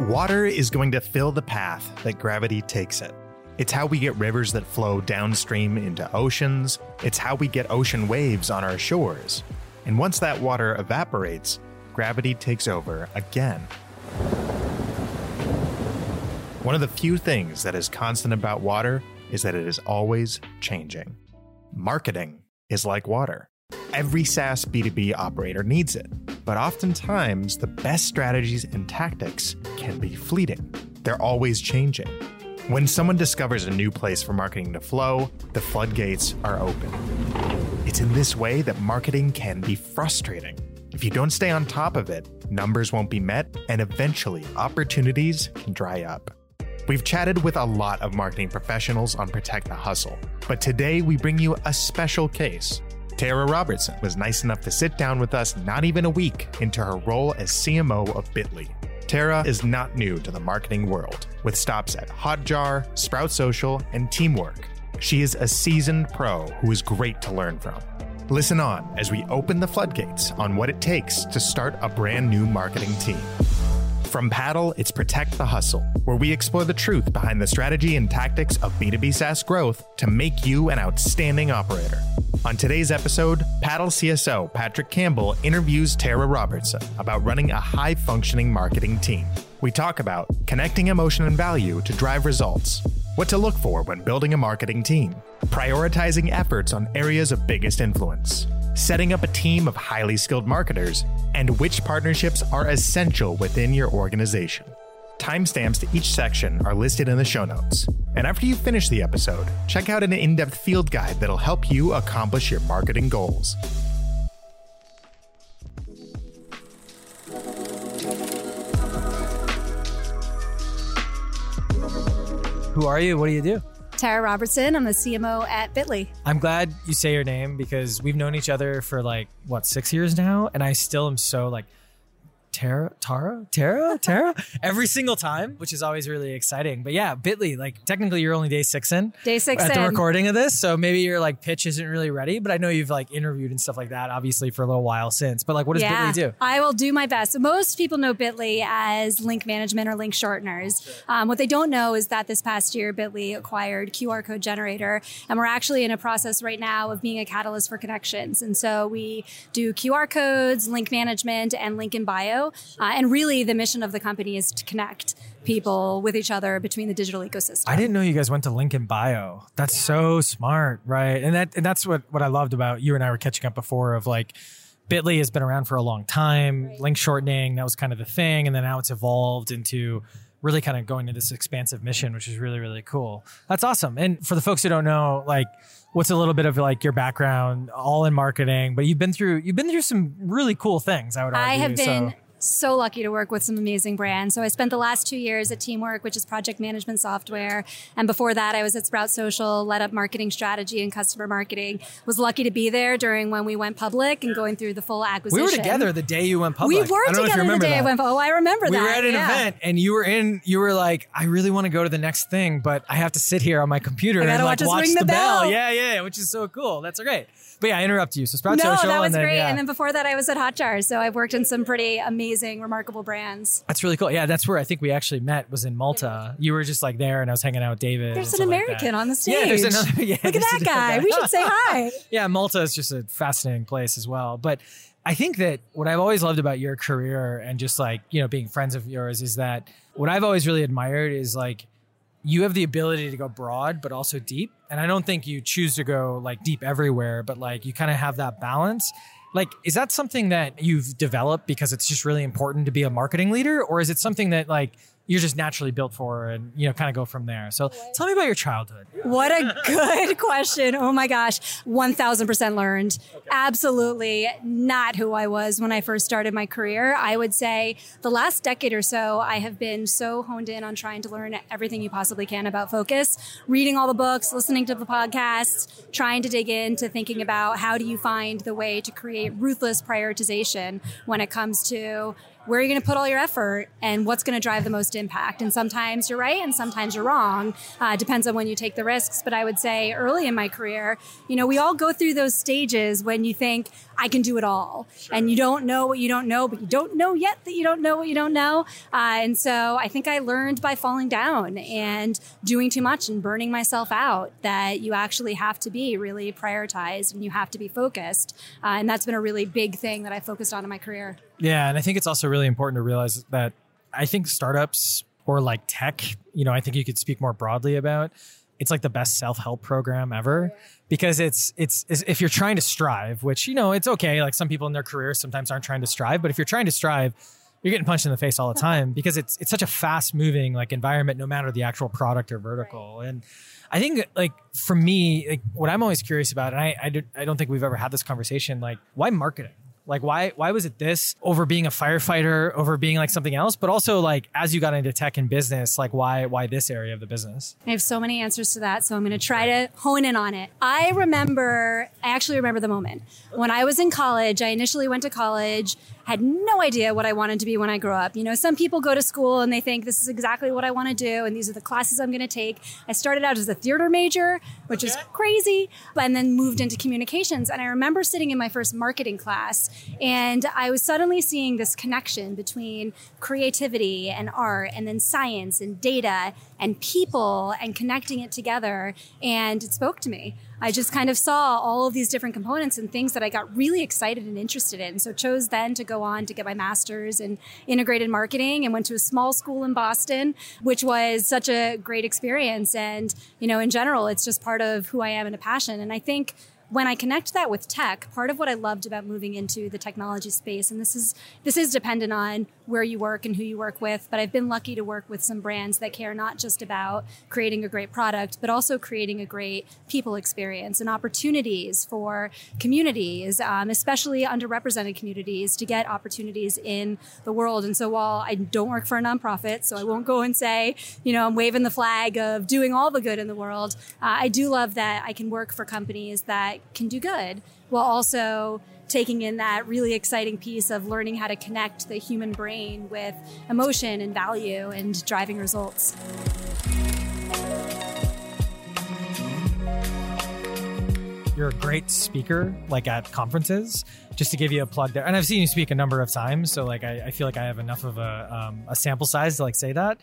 Water is going to fill the path that gravity takes it. It's how we get rivers that flow downstream into oceans. It's how we get ocean waves on our shores. And once that water evaporates, gravity takes over again. One of the few things that is constant about water is that it is always changing. Marketing is like water. Every SaaS B2B operator needs it, but oftentimes the best strategies and tactics can be fleeting. They're always changing. When someone discovers a new place for marketing to flow, the floodgates are open. It's in this way that marketing can be frustrating. If you don't stay on top of it, numbers won't be met, and eventually opportunities can dry up. We've chatted with a lot of marketing professionals on Protect the Hustle, but today we bring you a special case. Tara Robertson was nice enough to sit down with us not even a week into her role as CMO of Bitly. Tara is not new to the marketing world, with stops at Hotjar, Sprout Social, and Teamwork. She is a seasoned pro who is great to learn from. Listen on as we open the floodgates on what it takes to start a brand new marketing team. From Paddle, it's Protect the Hustle, where we explore the truth behind the strategy and tactics of B2B SaaS growth to make you an outstanding operator. On today's episode, Paddle CSO Patrick Campbell interviews Tara Robertson about running a high functioning marketing team. We talk about connecting emotion and value to drive results, what to look for when building a marketing team, prioritizing efforts on areas of biggest influence, setting up a team of highly skilled marketers, and which partnerships are essential within your organization. Timestamps to each section are listed in the show notes. And after you finish the episode, check out an in depth field guide that'll help you accomplish your marketing goals. Who are you? What do you do? Tara Robertson. I'm the CMO at Bitly. I'm glad you say your name because we've known each other for like what six years now, and I still am so like Tara, Tara, Tara, Tara, every single time, which is always really exciting. But yeah, Bitly, like technically you're only day six in. Day six at in. the recording of this, so maybe your like pitch isn't really ready. But I know you've like interviewed and stuff like that, obviously for a little while since. But like, what does yeah, Bitly do? I will do my best. So most people know Bitly as link management or link shorteners. Um, what they don't know is that this past year, Bitly acquired QR code generator, and we're actually in a process right now of being a catalyst for connections. And so we do QR codes, link management, and link in bio, uh, and really the mission of the company is to connect people with each other between the digital ecosystem. I didn't know you guys went to link in bio. That's so smart, right? And that and that's what what I loved about you and I were catching up before of like Bitly has been around for a long time. Right. Link shortening, that was kind of the thing, and then now it's evolved into really kind of going to this expansive mission, which is really really cool. That's awesome. And for the folks who don't know, like what's a little bit of like your background all in marketing, but you've been through you've been through some really cool things, I would argue. I have been so. So lucky to work with some amazing brands. So I spent the last two years at Teamwork, which is project management software. And before that, I was at Sprout Social, led up marketing strategy and customer marketing. Was lucky to be there during when we went public and going through the full acquisition. We were together the day you went public. We were I don't know if you together the day that. I went. Oh, I remember we that. We were at an yeah. event and you were in you were like i really want to go to the next thing but i have to sit here on my computer and like watch watch the, the bell. bell. yeah yeah which is so cool that's great but yeah i interrupt you so sprout No, social that was and then, great. yeah. And then before that, I was at Hotjar. So I've worked in some pretty amazing, remarkable brands. that's really cool yeah that's where i think we actually met was in malta you were just like there and i was hanging out with david There's an stuff like American on the stage. yeah there's another yeah, Look at that guy. We should say hi. yeah, Malta is just a fascinating place as well. But I think that what I've always loved about your career and just like, you know, being friends of yours is that what I've always really admired is like you have the ability to go broad but also deep. And I don't think you choose to go like deep everywhere, but like you kind of have that balance. Like, is that something that you've developed because it's just really important to be a marketing leader? Or is it something that like you're just naturally built for and, you know, kind of go from there? So tell me about your childhood. What a good question. Oh my gosh. 1000% learned. Absolutely not who I was when I first started my career. I would say the last decade or so, I have been so honed in on trying to learn everything you possibly can about focus, reading all the books, listening to the podcasts, trying to dig into thinking about how do you find the way to create ruthless prioritization when it comes to where are you going to put all your effort and what's going to drive the most impact. And sometimes you're right and sometimes you're wrong. Uh, depends on when you take the risks. But I would say early in my career, you know, we all go through those stages when you think, I can do it all. Sure. And you don't know what you don't know, but you don't know yet that you don't know what you don't know. Uh, and so I think I learned by falling down and doing too much and burning myself out that you actually have to be really prioritized and you have to be focused. Uh, and that's been a really big thing that I focused on in my career. Yeah, and I think it's also really important to realize that I think startups or like tech, you know, I think you could speak more broadly about. It's like the best self-help program ever because it's, it's it's if you're trying to strive, which you know, it's okay. Like some people in their careers sometimes aren't trying to strive, but if you're trying to strive, you're getting punched in the face all the time because it's it's such a fast moving like environment no matter the actual product or vertical. Right. And I think like for me, like what I'm always curious about, and I I, do, I don't think we've ever had this conversation, like why marketing? Like why why was it this over being a firefighter, over being like something else, but also like as you got into tech and business, like why why this area of the business? I have so many answers to that, so I'm going to try to hone in on it. I remember I actually remember the moment. When I was in college, I initially went to college had no idea what I wanted to be when I grew up. You know, some people go to school and they think this is exactly what I want to do and these are the classes I'm going to take. I started out as a theater major, which okay. is crazy, and then moved into communications. And I remember sitting in my first marketing class and I was suddenly seeing this connection between creativity and art and then science and data and people and connecting it together. And it spoke to me. I just kind of saw all of these different components and things that I got really excited and interested in. So chose then to go on to get my master's in integrated marketing and went to a small school in Boston, which was such a great experience. And, you know, in general, it's just part of who I am and a passion. And I think when I connect that with tech, part of what I loved about moving into the technology space, and this is this is dependent on where you work and who you work with, but I've been lucky to work with some brands that care not just about creating a great product, but also creating a great people experience and opportunities for communities, um, especially underrepresented communities, to get opportunities in the world. And so while I don't work for a nonprofit, so I won't go and say, you know, I'm waving the flag of doing all the good in the world, uh, I do love that I can work for companies that can do good while also taking in that really exciting piece of learning how to connect the human brain with emotion and value and driving results. You're a great speaker, like at conferences. Just to give you a plug there, and I've seen you speak a number of times, so like I, I feel like I have enough of a, um, a sample size to like say that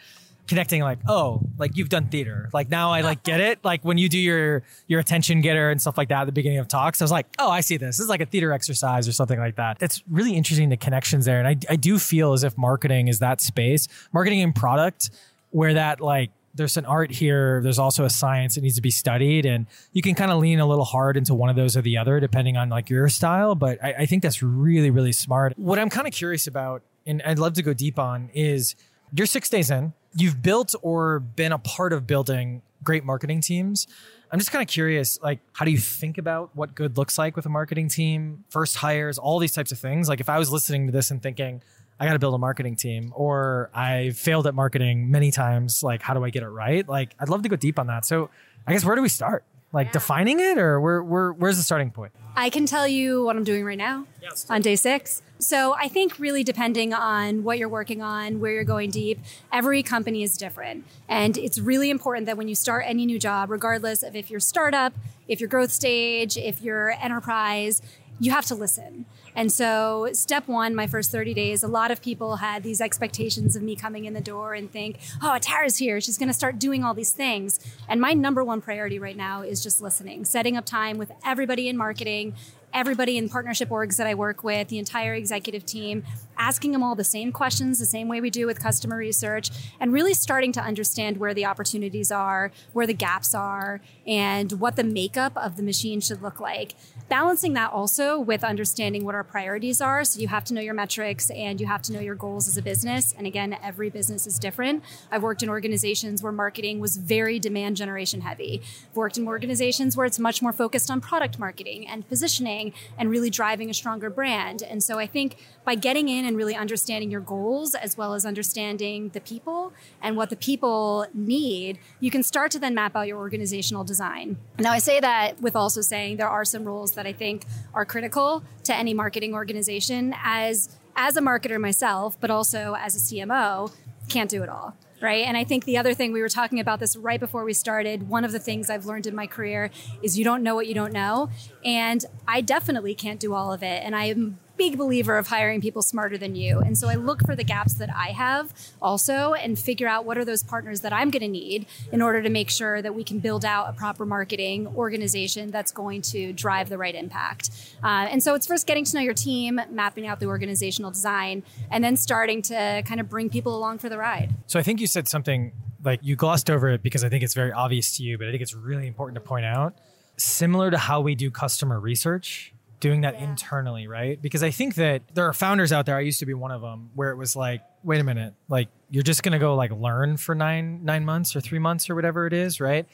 connecting like oh like you've done theater. Like now i like get it. Like when you do your your attention getter and stuff like that at the beginning of talks i was like oh i see this. This is like a theater exercise or something like that. It's really interesting the connections there. And i, I do feel as if marketing is that space. Marketing and product where that like there's an art here there's also a science that needs to be studied. And you can kind of lean a little hard into one of those or the other depending on like your style. But i, I think that's really really smart. What i'm kind of curious about and i'd love to go deep on is you're six days in you've built or been a part of building great marketing teams. I'm just kind of curious, like, how do you think about what good looks like with a marketing team, first hires, all these types of things? Like, if I was listening to this and thinking, I got to build a marketing team, or I failed at marketing many times, like, how do I get it right? Like, I'd love to go deep on that. So, I guess where do we start? Like yeah. defining it, or where, where, where's the starting point? I can tell you what I'm doing right now yes. on day six. So I think really depending on what you're working on, where you're going deep, every company is different. And it's really important that when you start any new job, regardless of if you're startup, if you're growth stage, if you're enterprise, you have to listen. And so, step one, my first 30 days, a lot of people had these expectations of me coming in the door and think, oh, Tara's here. She's going to start doing all these things. And my number one priority right now is just listening, setting up time with everybody in marketing everybody in partnership orgs that I work with, the entire executive team, asking them all the same questions, the same way we do with customer research, and really starting to understand where the opportunities are, where the gaps are, and what the makeup of the machine should look like. Balancing that also with understanding what our priorities are. So you have to know your metrics and you have to know your goals as a business. And again, every business is different. I've worked in organizations where marketing was very demand generation heavy. I've worked in organizations where it's much more focused on product marketing and positioning and really driving a stronger brand. And so I think by getting in and really understanding your goals as well as understanding the people and what the people need, you can start to then map out your organizational design. Now, I say that with also saying there are some roles that I think are critical to any marketing organization as as a marketer myself, but also as a CMO, can't do it all right? And I think the other thing we were talking about this right before we started. One of the things I've learned in my career is you don't know what you don't know, and I definitely can't do all of it. And I am big believer of hiring people smarter than you. And so I look for the gaps that I have also and figure out what are those partners that I'm going to need in order to make sure that we can build out a proper marketing organization that's going to drive the right impact. Uh, and so it's first getting to know your team, mapping out the organizational design, and then starting to kind of bring people along for the ride. So I think you said something like you glossed over it because I think it's very obvious to you, but I think it's really important to point out. Similar to how we do customer research, doing that yeah. internally, right? Because I think that there are founders out there. I used to be one of them, where it was like, wait a minute, like you're just gonna go like learn for nine nine months or three months or whatever it is, right?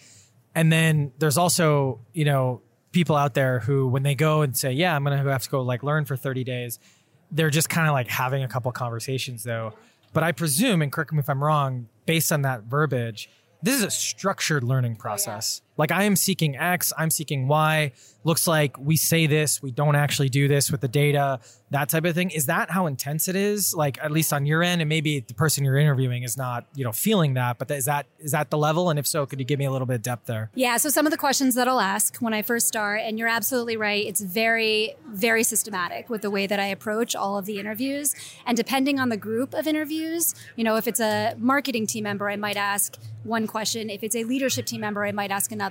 And then there's also you know people out there who when they go and say, yeah, I'm gonna have to go like learn for 30 days, they're just kind of like having a couple conversations though. But I presume, and correct me if I'm wrong, based on that verbiage, this is a structured learning process. Oh, yeah. Like I am seeking X, I'm seeking Y. Looks like we say this, we don't actually do this with the data, that type of thing. Is that how intense it is? Like at least on your end, and maybe the person you're interviewing is not, you know, feeling that. But is that is that the level? And if so, could you give me a little bit of depth there? Yeah. So some of the questions that I'll ask when I first start, and you're absolutely right. It's very very systematic with the way that I approach all of the interviews, and depending on the group of interviews, you know, if it's a marketing team member, I might ask one question. If it's a leadership team member, I might ask another.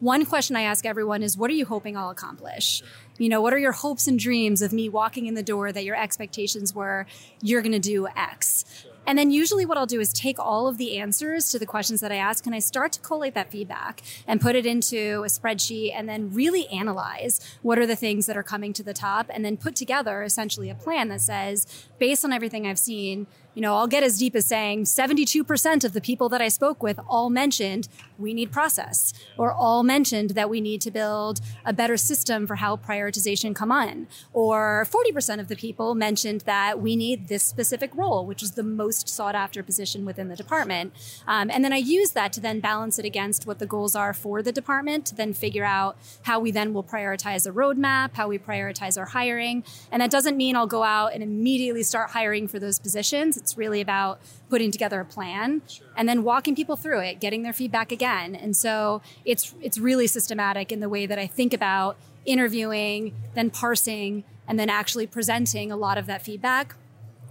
One question I ask everyone is, What are you hoping I'll accomplish? You know, what are your hopes and dreams of me walking in the door that your expectations were you're going to do X? And then usually what I'll do is take all of the answers to the questions that I ask and I start to collate that feedback and put it into a spreadsheet and then really analyze what are the things that are coming to the top and then put together essentially a plan that says, based on everything I've seen, you know, I'll get as deep as saying 72% of the people that I spoke with all mentioned we need process or all mentioned that we need to build a better system for how prioritization come on or 40% of the people mentioned that we need this specific role which is the most sought after position within the department. Um, and then i use that to then balance it against what the goals are for the department to then figure out how we then will prioritize a roadmap how we prioritize our hiring. And that doesn't mean i'll go out and immediately start hiring for those positions it's really about putting together a plan sure. and then walking people through it, getting their feedback again. And so it's it's really systematic in the way that I think about interviewing, then parsing, and then actually presenting a lot of that feedback.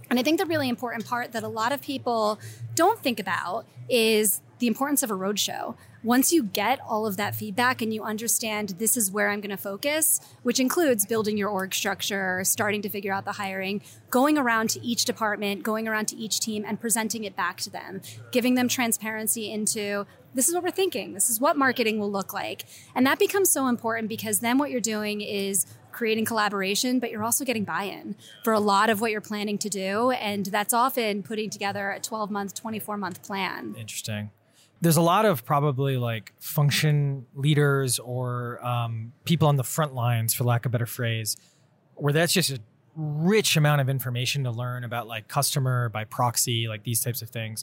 And I think the really important part that a lot of people don't think about is the importance of a roadshow once you get all of that feedback and you understand this is where I'm going to focus, which includes building your org structure, starting to figure out the hiring, going around to each department, going around to each team and presenting it back to them, giving them transparency into this is what we're thinking, this is what marketing will look like. And that becomes so important because then what you're doing is creating collaboration, but you're also getting buy in for a lot of what you're planning to do. And that's often putting together a 12 month, 24 month plan. Interesting there's a lot of probably like function leaders or um, people on the front lines, for lack of a better phrase, where that's just a rich amount of information to learn about like customer by proxy, like these types of things.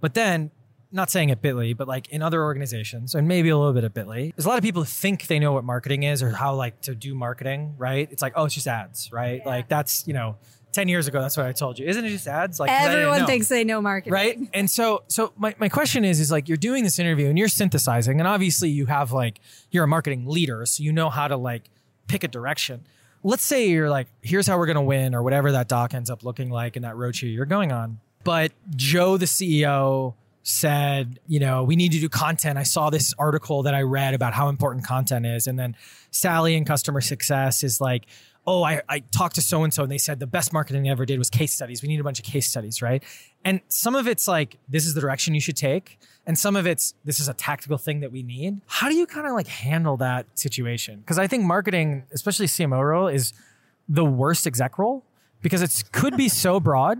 But then, not saying at Bitly, but like in other organizations, and maybe a little bit at Bitly, there's a lot of people who think they know what marketing is or how like to do marketing, right? It's like, oh, it's just ads, right? Yeah. Like that's, you know, 10 years ago that's what i told you. Isn't it just ads? Like everyone thinks they know marketing. Right? And so so my, my question is is like you're doing this interview and you're synthesizing and obviously you have like you're a marketing leader so you know how to like pick a direction. Let's say you're like here's how we're going to win or whatever that doc ends up looking like in that roadshow you're going on. But joe the ceo said, you know, we need to do content. I saw this article that I read about how important content is. And then Sally in customer success is like, oh, I, I talked to so and so and they said the best marketing they ever did was case studies. We need a bunch of case studies, right? And some of it's like, this is the direction you should take. And some of it's, this is a tactical thing that we need. How do you kind of like handle that situation? Because I think marketing, especially CMO role, is the worst exec role because it could be so broad,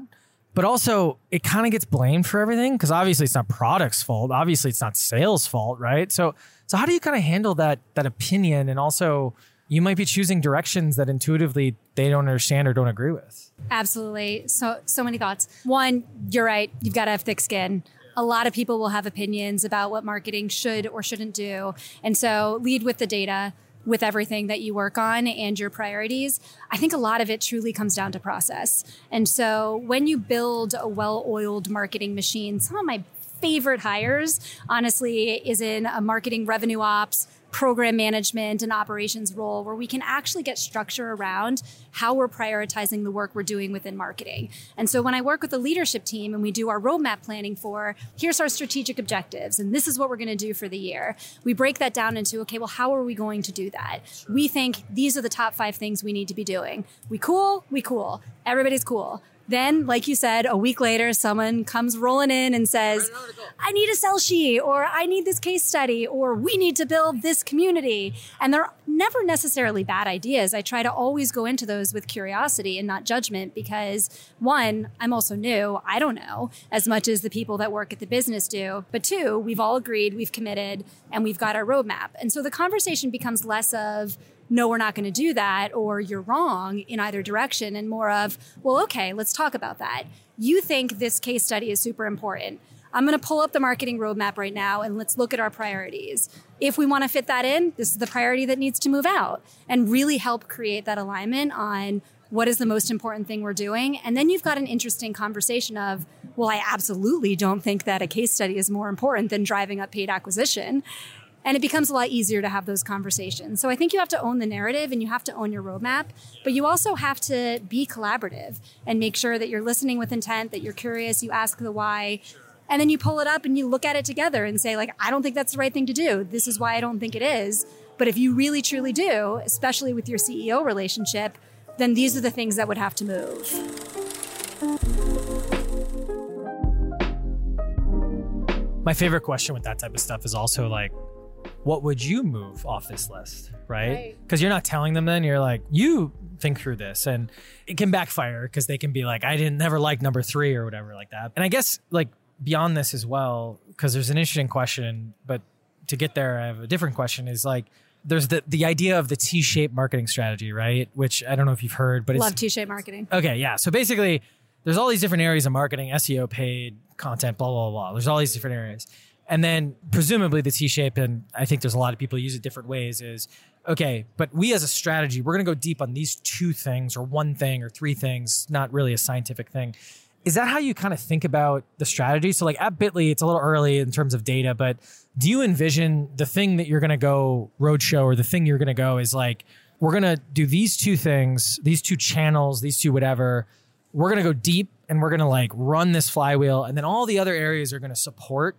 but also it kind of gets blamed for everything because obviously it's not product's fault. Obviously it's not sales fault, right? So, so how do you kind of handle that, that opinion and also, you might be choosing directions that intuitively they don't understand or don't agree with. Absolutely. So so many thoughts. One, you're right. You've got to have thick skin. A lot of people will have opinions about what marketing should or shouldn't do. And so lead with the data with everything that you work on and your priorities, I think a lot of it truly comes down to process. And so when you build a well oiled marketing machine, some of my favorite hires, honestly, is in a marketing revenue ops, program management and operations role where we can actually get structure around how we're prioritizing the work we're doing within marketing. And so when I work with the leadership team and we do our roadmap planning for here's our strategic objectives and this is what we're going to do for the year, we break that down into okay, well, how are we going to do that? We think these are the top five things we need to be doing. We cool, we cool. Everybody's cool. Then, like you said, a week later, someone comes rolling in and says, I need a sell sheet, or I need this case study, or we need to build this community. And they're never necessarily bad ideas. I try to always go into those with curiosity and not judgment because, one, I'm also new. I don't know as much as the people that work at the business do. But two, we've all agreed, we've committed, and we've got our roadmap. And so the conversation becomes less of, no, we're not going to do that, or you're wrong in either direction, and more of, well, okay, let's talk about that. You think this case study is super important. I'm going to pull up the marketing roadmap right now and let's look at our priorities. If we want to fit that in, this is the priority that needs to move out and really help create that alignment on what is the most important thing we're doing. And then you've got an interesting conversation of, well, I absolutely don't think that a case study is more important than driving up paid acquisition. And it becomes a lot easier to have those conversations. So I think you have to own the narrative and you have to own your roadmap, but you also have to be collaborative and make sure that you're listening with intent, that you're curious, you ask the why. And then you pull it up and you look at it together and say, like, I don't think that's the right thing to do. This is why I don't think it is. But if you really truly do, especially with your CEO relationship, then these are the things that would have to move. My favorite question with that type of stuff is also like, what would you move off this list? Right? Because right. you're not telling them then, you're like, you think through this. And it can backfire because they can be like, I didn't never like number three or whatever like that. And I guess like beyond this as well, because there's an interesting question, but to get there, I have a different question is like, there's the, the idea of the T-shaped marketing strategy, right? Which I don't know if you've heard, but it's love T-shaped marketing. Okay, yeah. So basically, there's all these different areas of marketing, SEO, paid content, blah blah blah. There's all these different areas, and then presumably the T shape, and I think there's a lot of people use it different ways, is okay, but we as a strategy, we're going to go deep on these two things or one thing or three things, not really a scientific thing. Is that how you kind of think about the strategy? So, like at Bitly, it's a little early in terms of data, but do you envision the thing that you're going to go roadshow or the thing you're going to go is like, we're going to do these two things, these two channels, these two whatever. We're going to go deep and we're going to like run this flywheel. And then all the other areas are going to support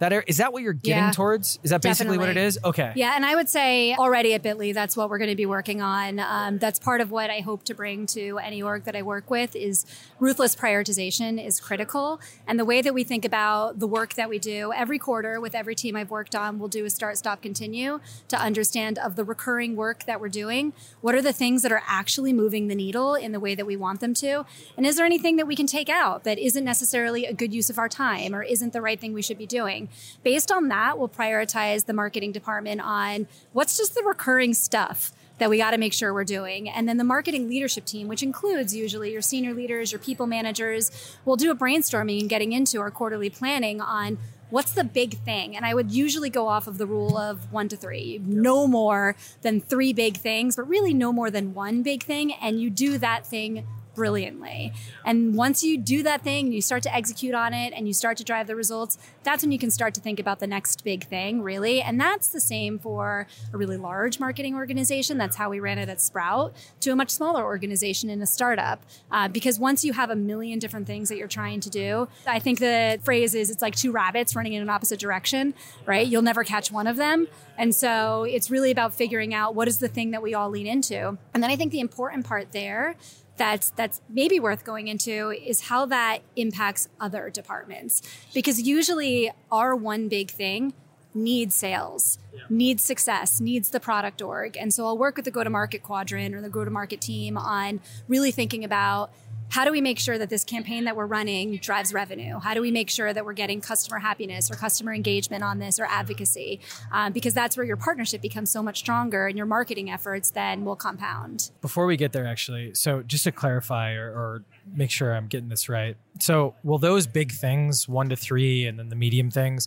that is that what you're getting yeah, towards? Is that basically definitely. what it is? Okay. Yeah, and I would say already at Bitly, that's what we're going to be working on. Um, that's part of what I hope to bring to any org that I work with is ruthless prioritization is critical, and the way that we think about the work that we do every quarter with every team I've worked on, we'll do a start, stop, continue to understand of the recurring work that we're doing. What are the things that are actually moving the needle in the way that we want them to, and is there anything that we can take out that isn't necessarily a good use of our time or isn't the right thing we should be doing? Based on that, we'll prioritize the marketing department on what's just the recurring stuff that we got to make sure we're doing. And then the marketing leadership team, which includes usually your senior leaders, your people managers, will do a brainstorming and getting into our quarterly planning on what's the big thing? And I would usually go off of the rule of one to three, no more than three big things, but really no more than one big thing. And you do that thing brilliantly. And once you do that thing, you start to execute on it and you start to drive the results, that's when you can start to think about the next big thing, really. And that's the same for a really large marketing organization. That's how we ran it at Sprout to a much smaller organization in a startup. Uh, because once you have a million different things that you're trying to do, I think the phrase is it's like two rabbits running in an opposite direction, right? You'll never catch one of them. And so it's really about figuring out what is the thing that we all lean into. And then I think the important part there that's that's maybe worth going into is how that impacts other departments because usually our one big thing needs sales, yeah. needs success, needs the product org. And so I'll work with the go to market quadrant or the go to market team on really thinking about how do we make sure that this campaign that we're running drives revenue? How do we make sure that we're getting customer happiness or customer engagement on this or advocacy? Um, because that's where your partnership becomes so much stronger and your marketing efforts then will compound. Before we get there, actually, so just to clarify or, or make sure I'm getting this right. So, will those big things, one to three, and then the medium things,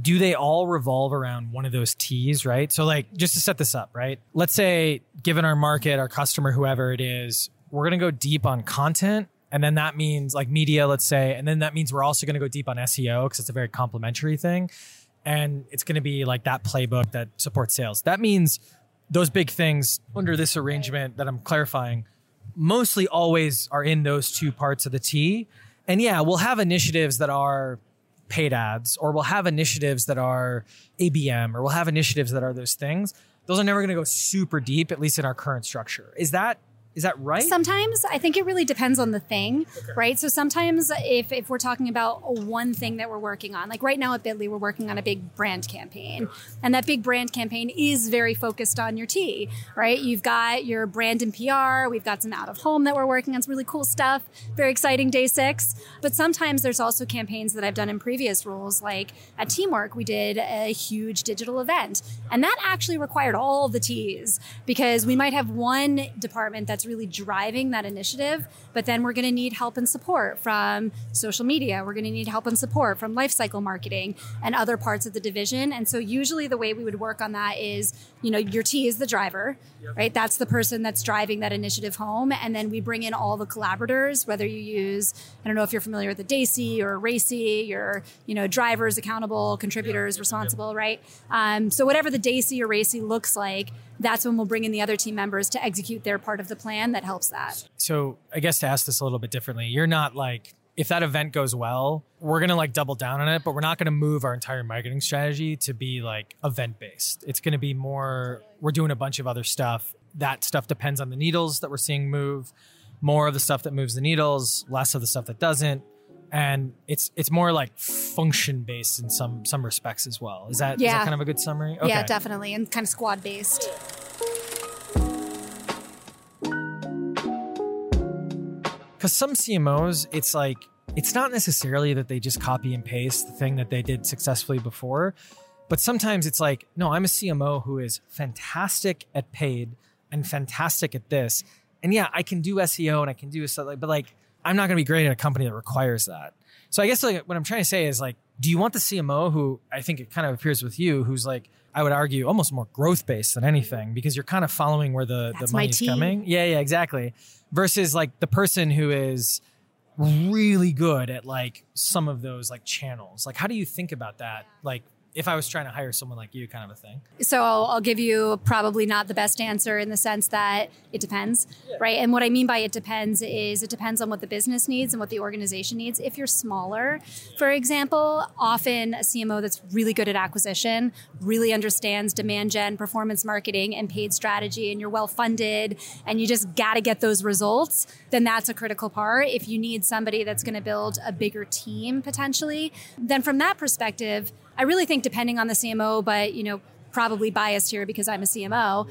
do they all revolve around one of those T's, right? So, like, just to set this up, right? Let's say, given our market, our customer, whoever it is, we're going to go deep on content. And then that means like media, let's say. And then that means we're also going to go deep on SEO because it's a very complementary thing. And it's going to be like that playbook that supports sales. That means those big things under this arrangement that I'm clarifying mostly always are in those two parts of the T. And yeah, we'll have initiatives that are paid ads, or we'll have initiatives that are ABM, or we'll have initiatives that are those things. Those are never going to go super deep, at least in our current structure. Is that is that right? Sometimes I think it really depends on the thing, okay. right? So sometimes if, if we're talking about one thing that we're working on, like right now at Bitly, we're working on a big brand campaign. And that big brand campaign is very focused on your T, right? You've got your brand and PR, we've got some out of home that we're working on, some really cool stuff, very exciting day six. But sometimes there's also campaigns that I've done in previous roles, like at Teamwork, we did a huge digital event. And that actually required all the T's because we might have one department that's really driving that initiative. But then we're going to need help and support from social media. We're going to need help and support from lifecycle marketing and other parts of the division. And so usually the way we would work on that is, you know, your T is the driver, yep. right? That's the person that's driving that initiative home. And then we bring in all the collaborators, whether you use, I don't know if you're familiar with the DACI or RACI, your, you know, drivers accountable, contributors responsible, right? Um, so whatever the DACI or RACI looks like, that's when we'll bring in the other team members to execute their part of the plan that helps that. So I guess to ask this a little bit differently, you're not like if that event goes well, we're gonna like double down on it, but we're not gonna move our entire marketing strategy to be like event based. It's gonna be more we're doing a bunch of other stuff. That stuff depends on the needles that we're seeing move. More of the stuff that moves the needles, less of the stuff that doesn't and it's it's more like function based in some some respects as well. Is that, yeah. is that kind of a good summary? Okay. Yeah, definitely, and kind of squad based. Because some CMOs, it's like it's not necessarily that they just copy and paste the thing that they did successfully before, but sometimes it's like, no, I'm a CMO who is fantastic at paid and fantastic at this, and yeah, I can do SEO and I can do stuff like, but like I'm not going to be great at a company that requires that. So I guess like what I'm trying to say is like, do you want the CMO who I think it kind of appears with you, who's like, I would argue almost more growth based than anything because you're kind of following where the, That's the money's coming. Yeah, yeah, exactly. Versus like the person who is really good at like some of those like channels. Like, how do you think about that? Like if I was trying to hire someone like you, kind of a thing? So I'll, I'll give you probably not the best answer in the sense that it depends, yeah. right? And what I mean by it depends is it depends on what the business needs and what the organization needs. If you're smaller, for example, often a CMO that's really good at acquisition, really understands demand gen, performance marketing, and paid strategy, and you're well funded, and you just got to get those results, then that's a critical part. If you need somebody that's going to build a bigger team potentially, then from that perspective, I really think depending on the CMO, but you know, probably biased here because I'm a CMO.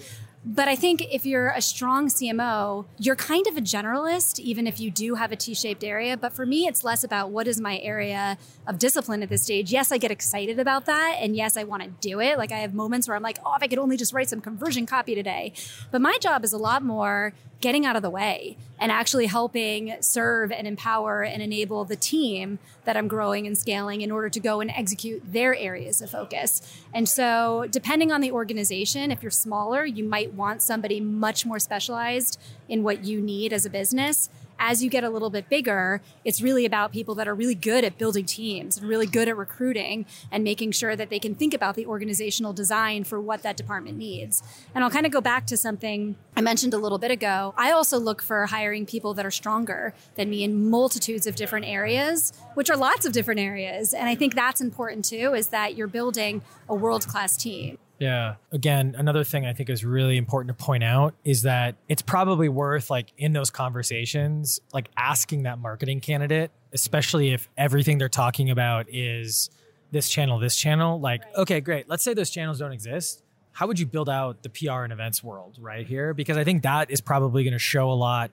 But I think if you're a strong CMO, you're kind of a generalist, even if you do have a T shaped area. But for me, it's less about what is my area of discipline at this stage. Yes, I get excited about that. And yes, I want to do it. Like I have moments where I'm like, oh, if I could only just write some conversion copy today. But my job is a lot more getting out of the way and actually helping serve and empower and enable the team that I'm growing and scaling in order to go and execute their areas of focus. And so, depending on the organization, if you're smaller, you might want somebody much more specialized in what you need as a business as you get a little bit bigger, it's really about people that are really good at building teams and really good at recruiting and making sure that they can think about the organizational design for what that department needs. And I'll kind of go back to something I mentioned a little bit ago. I also look for hiring people that are stronger than me in multitudes of different areas, which are lots of different areas. And I think that's important too, is that you're building a world class team. Yeah. Again, another thing I think is really important to point out is that it's probably worth like in those conversations, like asking that marketing candidate, especially if everything they're talking about is this channel, this channel, like, okay, great. Let's say those channels don't exist. How would you build out the PR and events world right here? Because I think that is probably going to show a lot.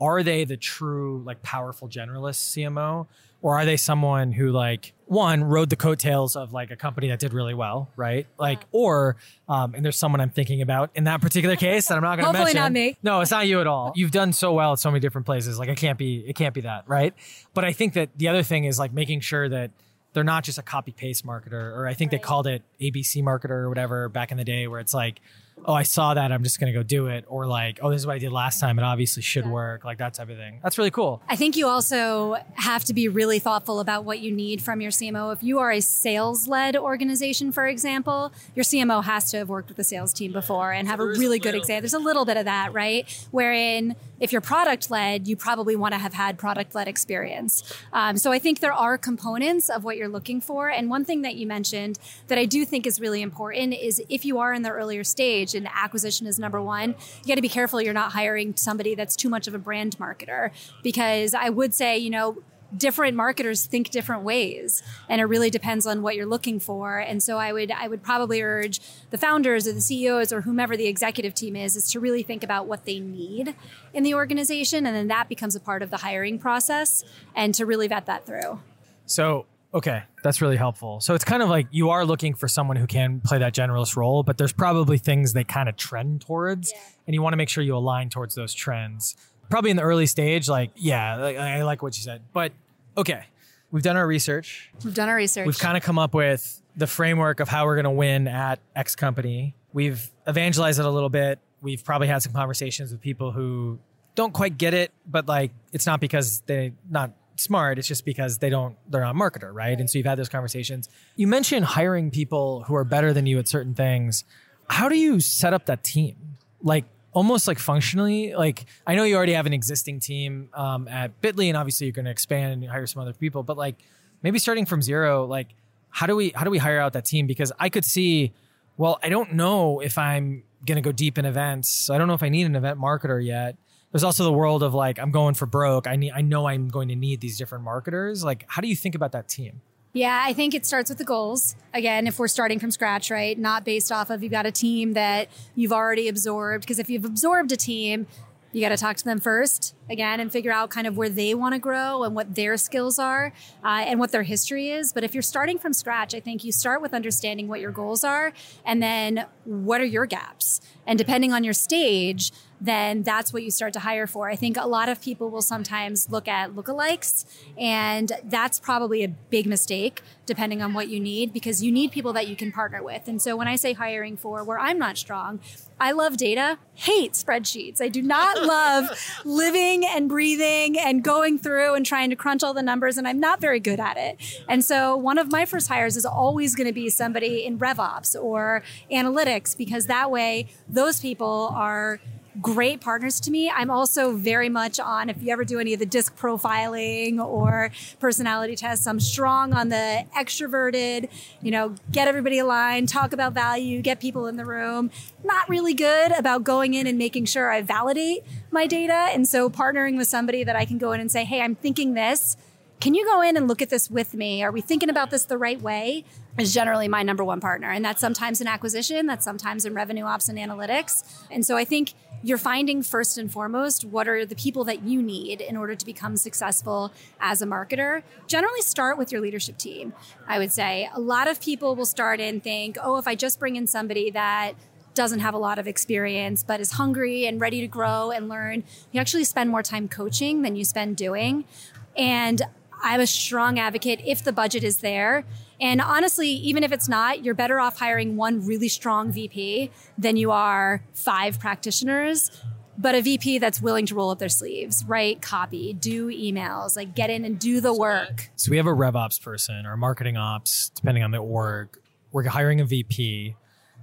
Are they the true, like, powerful generalist CMO? or are they someone who like one rode the coattails of like a company that did really well, right? Like, yeah. or um, and there's someone I'm thinking about in that particular case that I'm not going to mention. Hopefully not me. No, it's not you at all. You've done so well at so many different places. Like, it can't be, it can't be that, right? But I think that the other thing is like making sure that they're not just a copy paste marketer, or I think they called it ABC marketer or whatever back in the day, where it's like, oh, I saw that, I'm just going to go do it, or like, oh, this is what I did last time, it obviously should Yeah. work, like that type of thing. That's really cool. I think you also have to be really thoughtful about what you need from your CMO. If you are a sales led organization, for example, your CMO has to have worked with the sales team before and have a really good example. There's a little bit of that, right? Wherein if you're product led, you probably want to have had product led experience. Um, so I think there are components of what you're looking for. And one thing that you mentioned that I do think is really important is if you are in the earlier stage and acquisition is number one, you got to be careful you're not hiring somebody that's too much of a brand marketer. Because I would say, you know, different marketers think different ways and it really depends on what you're looking for and so i would i would probably urge the founders or the ceos or whomever the executive team is is to really think about what they need in the organization and then that becomes a part of the hiring process and to really vet that through So, okay, that's really helpful. So it's kind of like you are looking for someone who can play that generalist role, but there's probably things they kind of trend towards, Yeah. and you want to make sure you align towards those trends. Probably in the early stage, like, yeah, like, I like what you said. But okay, we've done our research. we've done our research We've kind of come up with the framework of how we're going to win at X company. We've evangelized it a little bit. We've probably had some conversations with people who don't quite get it, but like it's not because they're not smart. It's just because they don't, they're not a marketer, right? And so you've had those conversations. You mentioned hiring people who are better than you at certain things. How do you set up that team? Like almost like functionally, like I know you already have an existing team um, at Bitly, and obviously you're going to expand and hire some other people, but like maybe starting from zero, like how do we how do we hire out that team? Because I could see, well, I don't know if I'm going to go deep in events. So I don't know if I need an event marketer yet. There's also the world of like I'm going for broke. I need I know I'm going to need these different marketers. Like how do you think about that team? Yeah, I think it starts with the goals. Again, if we're starting from scratch, right? Not based off of you've got a team that you've already absorbed. Because if you've absorbed a team, you got to talk to them first again and figure out kind of where they want to grow and what their skills are uh, and what their history is. But if you're starting from scratch, I think you start with understanding what your goals are and then what are your gaps. And depending on your stage, then that's what you start to hire for. I think a lot of people will sometimes look at lookalikes, and that's probably a big mistake depending on what you need because you need people that you can partner with. And so when I say hiring for where I'm not strong, I love data, hate spreadsheets. I do not love living and breathing and going through and trying to crunch all the numbers, and I'm not very good at it. And so one of my first hires is always going to be somebody in RevOps or analytics because that way those people are great partners to me. I'm also very much on if you ever do any of the DISC profiling or personality tests, I'm strong on the extroverted, you know, get everybody aligned, talk about value, get people in the room. Not really good about going in and making sure I validate my data. And so partnering with somebody that I can go in and say, "Hey, I'm thinking this. Can you go in and look at this with me? Are we thinking about this the right way?" is generally my number one partner. And that's sometimes in acquisition, that's sometimes in revenue ops and analytics. And so I think you're finding first and foremost what are the people that you need in order to become successful as a marketer. Generally start with your leadership team. I would say a lot of people will start and think, "Oh, if I just bring in somebody that doesn't have a lot of experience but is hungry and ready to grow and learn, you actually spend more time coaching than you spend doing." And I'm a strong advocate if the budget is there. And honestly, even if it's not, you're better off hiring one really strong VP than you are five practitioners. But a VP that's willing to roll up their sleeves, write copy, do emails, like get in and do the work. So we have a RevOps person or marketing ops, depending on the org. We're hiring a VP.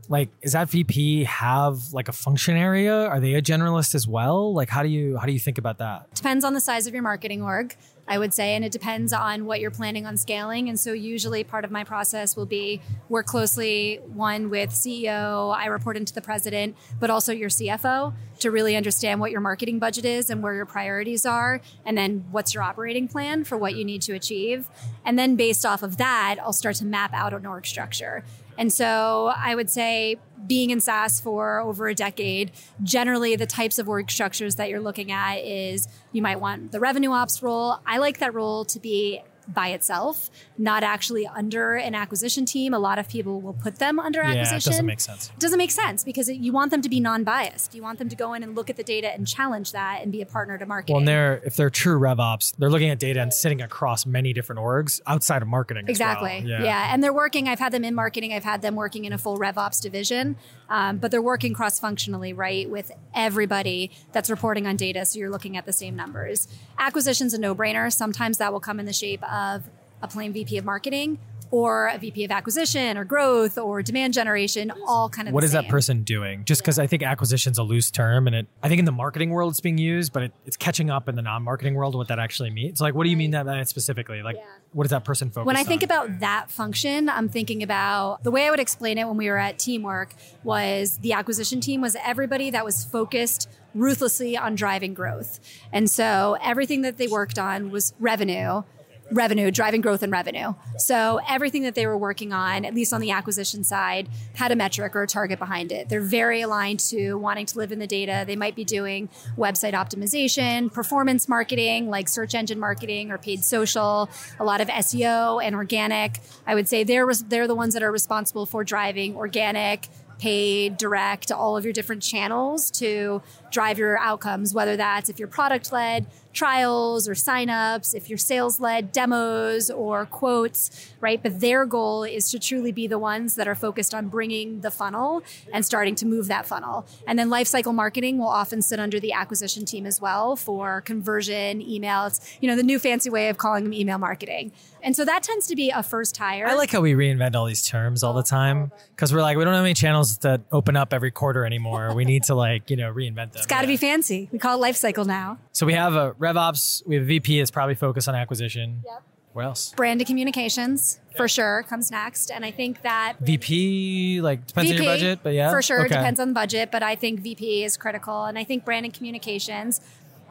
Like, is that VP have like a function area? Are they a generalist as well? Like, how do you how do you think about that? Depends on the size of your marketing org, I would say, and it depends on what you're planning on scaling. And so, usually, part of my process will be work closely one with CEO. I report into the president, but also your CFO to really understand what your marketing budget is and where your priorities are, and then what's your operating plan for what you need to achieve. And then, based off of that, I'll start to map out an org structure. And so I would say being in SaaS for over a decade, generally the types of org structures that you're looking at is you might want the revenue ops role. I like that role to be by itself, not actually under an acquisition team. A lot of people will put them under Yeah, it acquisition. doesn't make sense. It doesn't make sense because it, you want them to be non-biased. You want them to go in and look at the data and challenge that and be a partner to marketing. Well, and they're if they're true RevOps, they're looking at data and sitting across many different orgs outside of marketing. Exactly. well. Yeah. And they're working, I've had them in marketing, I've had them working in a full RevOps division, um, but they're working cross functionally, right, with everybody that's reporting on data. So you're looking at the same numbers. Acquisition's a no brainer. Sometimes that will come in the shape of a plain VP of marketing or a VP of acquisition or growth or demand generation, all kind of What is that person doing? Just because I think acquisition's a loose term, and it I think in the marketing world it's being used, but it, it's catching up in the non-marketing world what that actually means. So like, what do you mean that, that specifically? Like, Yeah. what is that person focused? On? When I think on? about that function, I'm thinking about the way I would explain it when we were at Teamwork was the acquisition team was everybody that was focused ruthlessly on driving growth. And so everything that they worked on was revenue, revenue, driving growth and revenue. So everything that they were working on, at least on the acquisition side, had a metric or a target behind it. They're very aligned to wanting to live in the data. They might be doing website optimization, performance marketing, like search engine marketing or paid social, a lot of SEO and organic. I would say they're they're the ones that are responsible for driving organic paid, direct, all of your different channels to drive your outcomes, whether that's if you're product led, trials or signups, if you're sales led, demos or quotes, right? But their goal is to truly be the ones that are focused on bringing the funnel and starting to move that funnel. And then lifecycle marketing will often sit under the acquisition team as well for conversion, email. It's, you know, the new fancy way of calling them email marketing. And so that tends to be a first hire. I like how we reinvent all these terms all the time because we're like we don't have any channels that open up every quarter anymore. We need to like you know reinvent them. It's got to be fancy. We call it life cycle now. So we have a RevOps, we have a VP that's probably focused on acquisition. Yep. What else? Brand to communications for sure comes next. And I think that VP, like depends on your budget, but yeah, For sure, Okay. depends on the budget, but I think VP is critical. And I think brand and communications.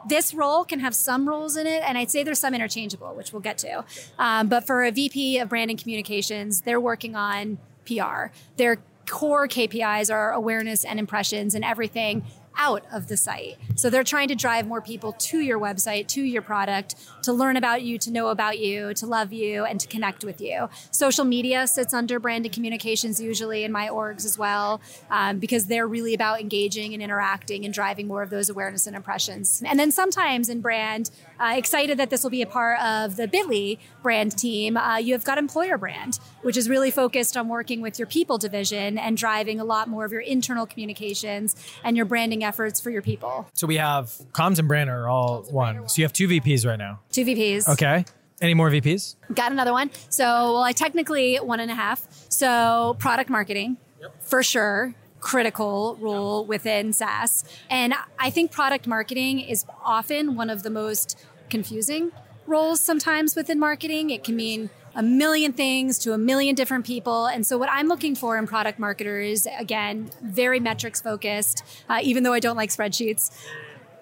This role can have some roles in it, and I'd say there's some interchangeable, which we'll get to. Um, but for a VP of brand and communications, they're working on PR. Their core KPIs are awareness and impressions and everything out of the site. So they're trying to drive more people to your website, to your product, to learn about you, to know about you, to love you, and to connect with you. Social media sits under brand and communications usually in my orgs as well, um, because they're really about engaging and interacting and driving more of those awareness and impressions. And then sometimes in brand, uh, excited that this will be a part of the Bitly brand team, uh, you have got employer brand, which is really focused on working with your people division and driving a lot more of your internal communications and your branding efforts for your people. So we have comms and brand are all one. So you have two VPs right now. Two VPs. Okay. Any more VPs? Got another one. So, well, I technically one and a half. So, product marketing, for sure, critical role within SaaS. And I think product marketing is often one of the most confusing roles sometimes within marketing. It can mean a million things to a million different people. And so, what I'm looking for in product marketers, again, very metrics focused, uh, even though I don't like spreadsheets,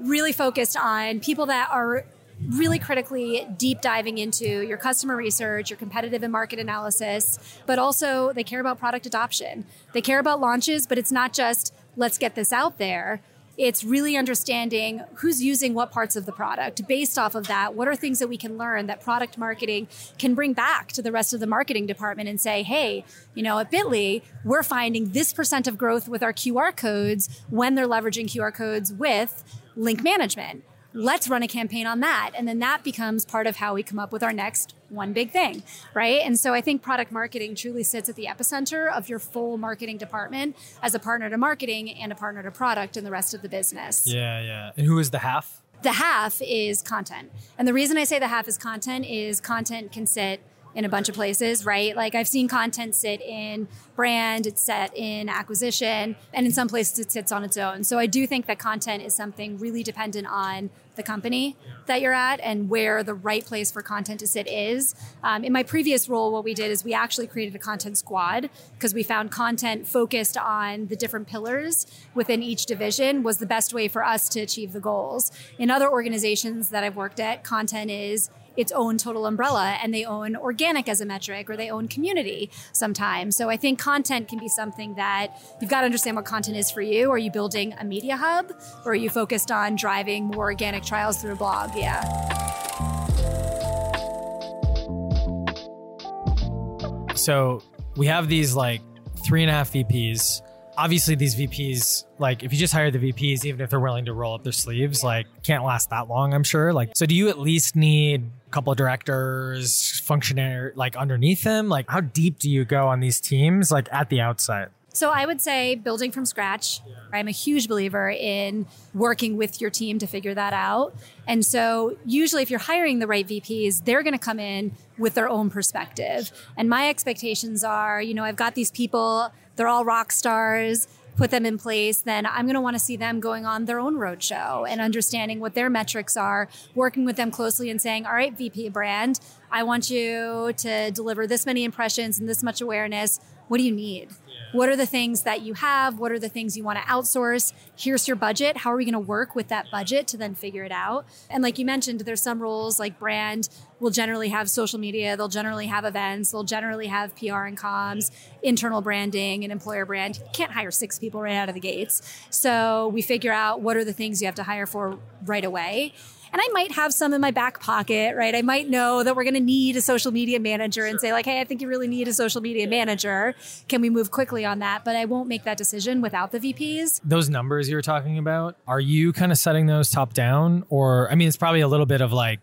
really focused on people that are really critically deep diving into your customer research, your competitive and market analysis, but also they care about product adoption. They care about launches, but it's not just let's get this out there. It's really understanding who's using what parts of the product. Based off of that, what are things that we can learn that product marketing can bring back to the rest of the marketing department and say, hey, you know, at Bitly, we're finding this percent of growth with our QR codes when they're leveraging QR codes with link management let's run a campaign on that. And then that becomes part of how we come up with our next one big thing, right? And so I think product marketing truly sits at the epicenter of your full marketing department as a partner to marketing and a partner to product and the rest of the business. Yeah, yeah. And who is the half? The half is content. And the reason I say the half is content is content can sit in a bunch of places, right? Like I've seen content sit in brand, it's set in acquisition, and in some places it sits on its own. So I do think that content is something really dependent on the company that you're at and where the right place for content to sit is. Um, in my previous role, what we did is we actually created a content squad because we found content focused on the different pillars within each division was the best way for us to achieve the goals. In other organizations that I've worked at, content is its own total umbrella and they own organic as a metric or they own community sometimes. So I think content can be something that you've got to understand what content is for you. Are you building a media hub or are you focused on driving more organic trials through a blog? Yeah. So we have these like three and a half VPs. Obviously, these VPs, like if you just hire the VPs, even if they're willing to roll up their sleeves, like can't last that long, I'm sure. Like, so do you at least need a couple of directors, functionary, like underneath them? Like, how deep do you go on these teams, like at the outset? So I would say building from scratch. I'm a huge believer in working with your team to figure that out. And so usually if you're hiring the right VPs, they're going to come in with their own perspective. And my expectations are, you know, I've got these people, they're all rock stars put them in place, then I'm going to want to see them going on their own roadshow and understanding what their metrics are, working with them closely and saying, all right, VP brand, I want you to deliver this many impressions and this much awareness. What do you need? What are the things that you have? What are the things you want to outsource? Here's your budget. How are we going to work with that budget to then figure it out? And like you mentioned, there's some roles like brand will generally have social media, they'll generally have events, they'll generally have PR and comms, internal branding, and employer brand. You can't hire six people right out of the gates. So we figure out what are the things you have to hire for right away. And I might have some in my back pocket, right? I might know that we're going to need a social media manager and say, like, hey, I think you really need a social media manager. Can we move quickly on that? But I won't make that decision without the VPs. Those numbers you were talking about, are you kind of setting those top down? Or, I mean, it's probably a little bit of like,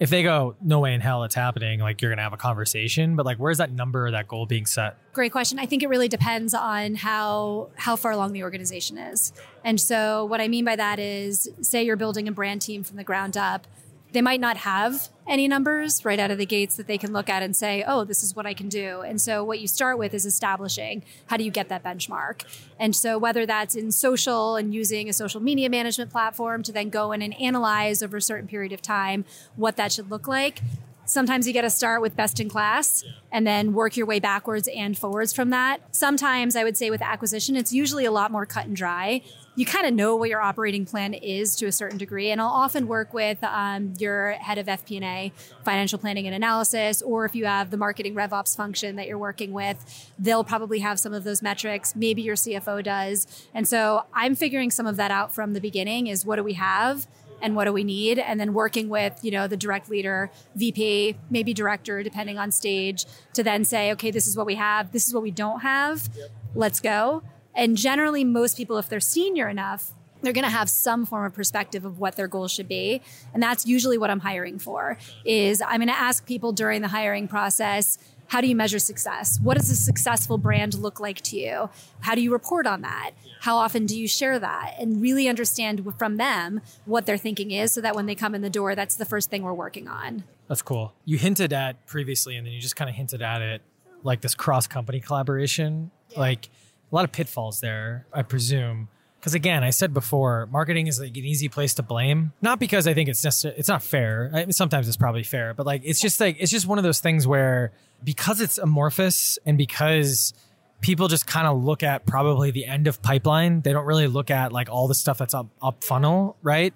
if they go no way in hell it's happening like you're gonna have a conversation but like where's that number or that goal being set? Great question. I think it really depends on how how far along the organization is. And so what i mean by that is say you're building a brand team from the ground up they might not have any numbers right out of the gates that they can look at and say, oh, this is what I can do. And so, what you start with is establishing how do you get that benchmark. And so, whether that's in social and using a social media management platform to then go in and analyze over a certain period of time what that should look like, Sometimes you get to start with best in class and then work your way backwards and forwards from that. Sometimes I would say with acquisition, it's usually a lot more cut and dry. You kind of know what your operating plan is to a certain degree, and I'll often work with um, your head of FP&A, financial planning and analysis, or if you have the marketing RevOps function that you're working with, they'll probably have some of those metrics. Maybe your CFO does, and so I'm figuring some of that out from the beginning. Is what do we have? And what do we need? And then working with you know the direct leader vp maybe director depending on stage to then say okay this is what we have this is what we don't have yep. let's go. And generally most people if they're senior enough they're going to have some form of perspective of what their goals should be. And that's usually what i'm hiring for is i'm going to ask people during the hiring process how do you measure success? What does a successful brand look like to you? How do you report on that? How often do you share that? And really understand from them what their thinking is so that when they come in the door, that's the first thing we're working on. That's cool. You hinted at previously, and then you just kind of hinted at it like this cross company collaboration. Yeah. Like a lot of pitfalls there, I presume. Because again, I said before, marketing is like an easy place to blame. Not because I think it's necessarily, it's not fair. I sometimes it's probably fair, but like it's just like it's just one of those things where because it's amorphous and because people just kind of look at probably the end of pipeline, they don't really look at like all the stuff that's up up funnel, right?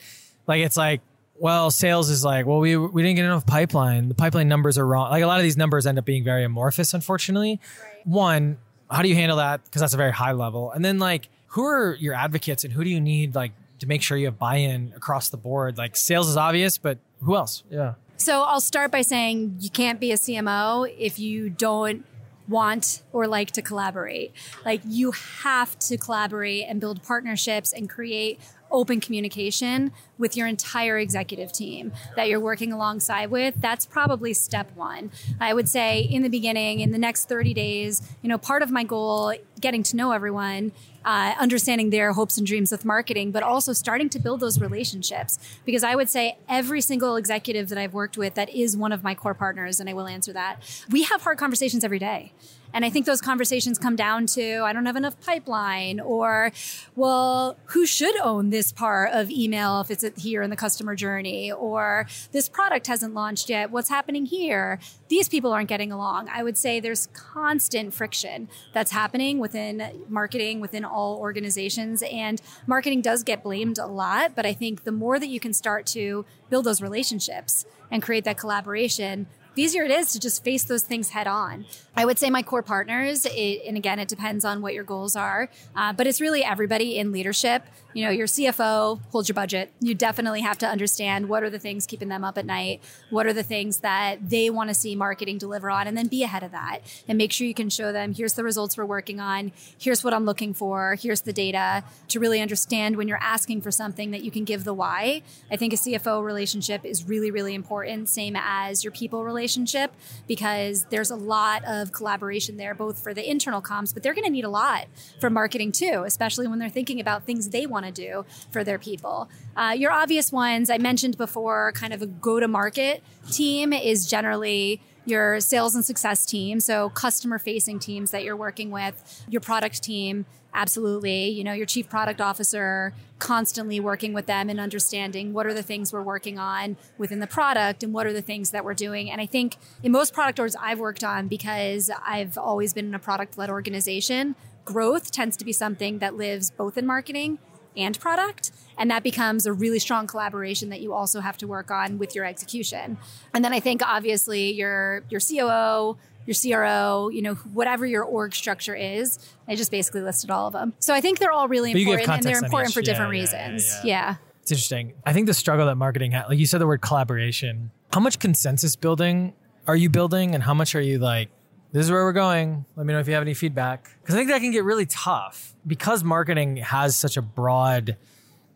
Like it's like well, sales is like, well, we we didn't get enough pipeline. The pipeline numbers are wrong. Like a lot of these numbers end up being very amorphous, unfortunately. Right. One, how do you handle that? Because that's a very high level. And then like who are your advocates and who do you need like to make sure you have buy-in across the board? Like sales is obvious, but who else? Yeah. So I'll start by saying you can't be a CMO if you don't want or like to collaborate. Like you have to collaborate and build partnerships and create open communication with your entire executive team that you're working alongside with that's probably step 1 i would say in the beginning in the next 30 days you know part of my goal getting to know everyone uh, understanding their hopes and dreams with marketing, but also starting to build those relationships. Because I would say every single executive that I've worked with that is one of my core partners, and I will answer that, we have hard conversations every day. And I think those conversations come down to I don't have enough pipeline, or, well, who should own this part of email if it's here in the customer journey, or this product hasn't launched yet. What's happening here? These people aren't getting along. I would say there's constant friction that's happening within marketing, within all organizations. And marketing does get blamed a lot, but I think the more that you can start to build those relationships and create that collaboration, the easier it is to just face those things head on. I would say my core partners, it, and again, it depends on what your goals are, uh, but it's really everybody in leadership. You know, your CFO holds your budget. You definitely have to understand what are the things keeping them up at night, what are the things that they want to see marketing deliver on, and then be ahead of that and make sure you can show them here's the results we're working on, here's what I'm looking for, here's the data to really understand when you're asking for something that you can give the why. I think a CFO relationship is really, really important, same as your people relationship, because there's a lot of collaboration there, both for the internal comms, but they're going to need a lot for marketing too, especially when they're thinking about things they want to do for their people. Uh, your obvious ones I mentioned before, kind of a go to market team is generally your sales and success team, so customer facing teams that you're working with, your product team, absolutely. You know, your chief product officer, constantly working with them and understanding what are the things we're working on within the product and what are the things that we're doing. And I think in most product orgs I've worked on, because I've always been in a product led organization, growth tends to be something that lives both in marketing and product. And that becomes a really strong collaboration that you also have to work on with your execution. And then I think obviously your your COO, your CRO, you know, whatever your org structure is. I just basically listed all of them. So I think they're all really important and they're important for yeah, different yeah, reasons. yeah, Yeah. yeah. It's interesting. I think the struggle that marketing had, like you said the word collaboration. How much consensus building are you building and how much are you like, this is where we're going. Let me know if you have any feedback. Because I think that can get really tough because marketing has such a broad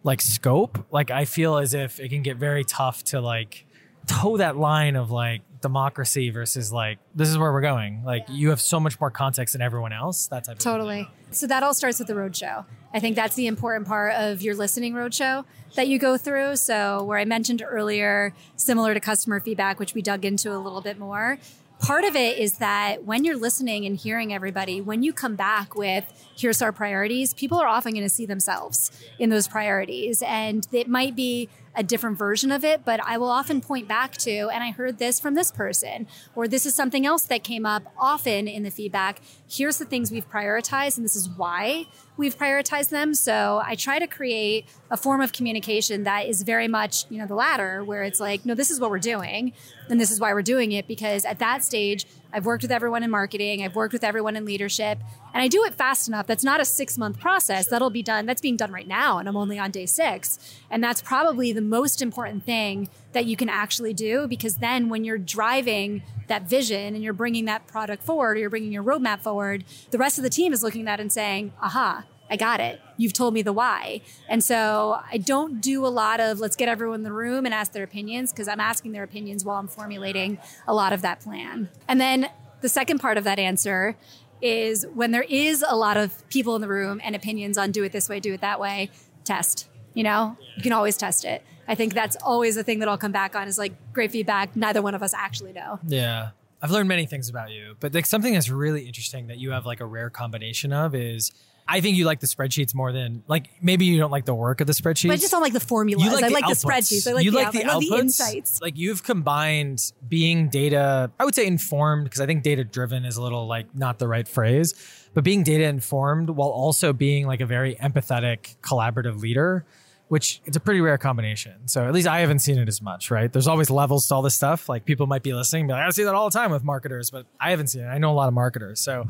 like scope. Like I feel as if it can get very tough to like toe that line of like democracy versus like this is where we're going. Like you have so much more context than everyone else. That type of Totally. So that all starts with the roadshow. I think that's the important part of your listening roadshow that you go through. So, where I mentioned earlier, similar to customer feedback, which we dug into a little bit more, part of it is that when you're listening and hearing everybody, when you come back with, here's our priorities, people are often going to see themselves in those priorities. And it might be a different version of it, but I will often point back to, and I heard this from this person, or this is something else that came up often in the feedback. Here's the things we've prioritized, and this is why we've prioritized them. So I try to create a form of communication that is very much, you know, the latter, where it's like, no, this is what we're doing, and this is why we're doing it, because at that stage, I've worked with everyone in marketing, I've worked with everyone in leadership, and I do it fast enough. That's not a six month process. That'll be done, that's being done right now, and I'm only on day six. And that's probably the most important thing that you can actually do because then when you're driving that vision and you're bringing that product forward or you're bringing your roadmap forward, the rest of the team is looking at that and saying, aha, I got it. You've told me the why. And so I don't do a lot of let's get everyone in the room and ask their opinions because I'm asking their opinions while I'm formulating a lot of that plan. And then the second part of that answer is when there is a lot of people in the room and opinions on do it this way, do it that way, test. You know, you can always test it. I think that's always a thing that I'll come back on is like great feedback. Neither one of us actually know. Yeah. I've learned many things about you, but like something that's really interesting that you have like a rare combination of is I think you like the spreadsheets more than like maybe you don't like the work of the spreadsheets. But I just don't like the formulas. You like I the like outputs. the spreadsheets. I like you the, like the outputs. the insights. Like you've combined being data, I would say informed because I think data driven is a little like not the right phrase, but being data informed while also being like a very empathetic, collaborative leader, which it's a pretty rare combination. So at least I haven't seen it as much, right? There's always levels to all this stuff. Like people might be listening, be like, I see that all the time with marketers, but I haven't seen it. I know a lot of marketers. So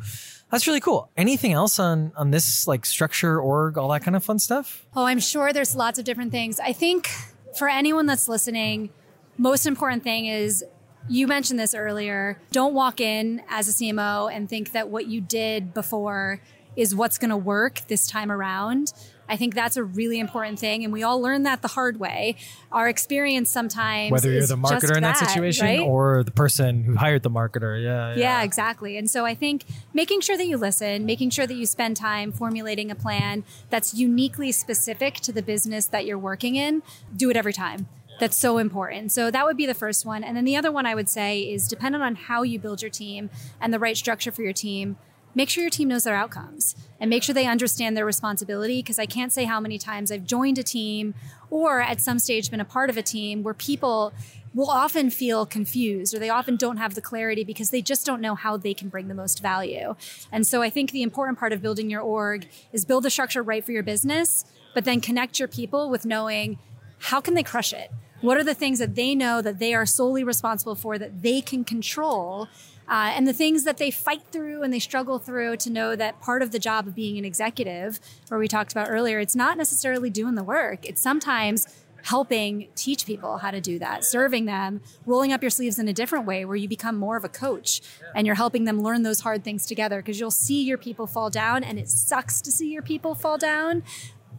that's really cool. Anything else on on this like structure, org, all that kind of fun stuff? Oh, I'm sure there's lots of different things. I think for anyone that's listening, most important thing is you mentioned this earlier. Don't walk in as a CMO and think that what you did before is what's going to work this time around. I think that's a really important thing. And we all learn that the hard way. Our experience sometimes Whether you're the marketer in that, situation right? or the person who hired the marketer. Yeah. Yeah, exactly. And so I think making sure that you listen, making sure that you spend time formulating a plan that's uniquely specific to the business that you're working in, do it every time. That's so important. So that would be the first one. And then the other one I would say is dependent on how you build your team and the right structure for your team, make sure your team knows their outcomes and make sure they understand their responsibility because I can't say how many times I've joined a team or at some stage been a part of a team where people will often feel confused or they often don't have the clarity because they just don't know how they can bring the most value. And so I think the important part of building your org is build the structure right for your business, but then connect your people with knowing how can they crush it? What are the things that they know that they are solely responsible for that they can control? Uh, and the things that they fight through and they struggle through to know that part of the job of being an executive, where we talked about earlier, it's not necessarily doing the work. It's sometimes helping teach people how to do that, serving them, rolling up your sleeves in a different way where you become more of a coach and you're helping them learn those hard things together because you'll see your people fall down and it sucks to see your people fall down.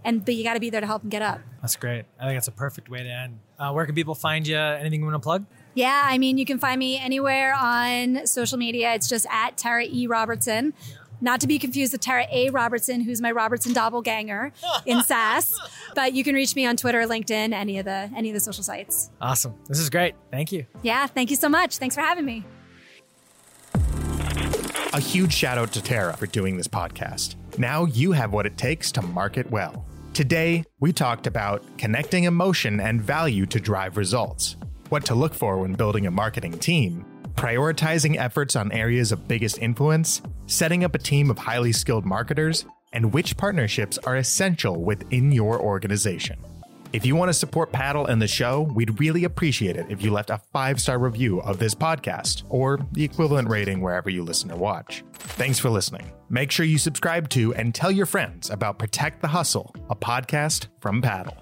And but you got to be there to help them get up. That's great. I think that's a perfect way to end. Uh, where can people find you? Anything you want to plug? Yeah, I mean, you can find me anywhere on social media. It's just at Tara E. Robertson. Not to be confused with Tara A. Robertson, who's my Robertson doppelganger in SaaS. But you can reach me on Twitter, LinkedIn, any of the any of the social sites. Awesome. This is great. Thank you. Yeah, thank you so much. Thanks for having me. A huge shout out to Tara for doing this podcast. Now you have what it takes to market well. Today, we talked about connecting emotion and value to drive results, what to look for when building a marketing team, prioritizing efforts on areas of biggest influence, setting up a team of highly skilled marketers, and which partnerships are essential within your organization. If you want to support Paddle and the show, we'd really appreciate it if you left a five star review of this podcast or the equivalent rating wherever you listen or watch. Thanks for listening. Make sure you subscribe to and tell your friends about Protect the Hustle, a podcast from Paddle.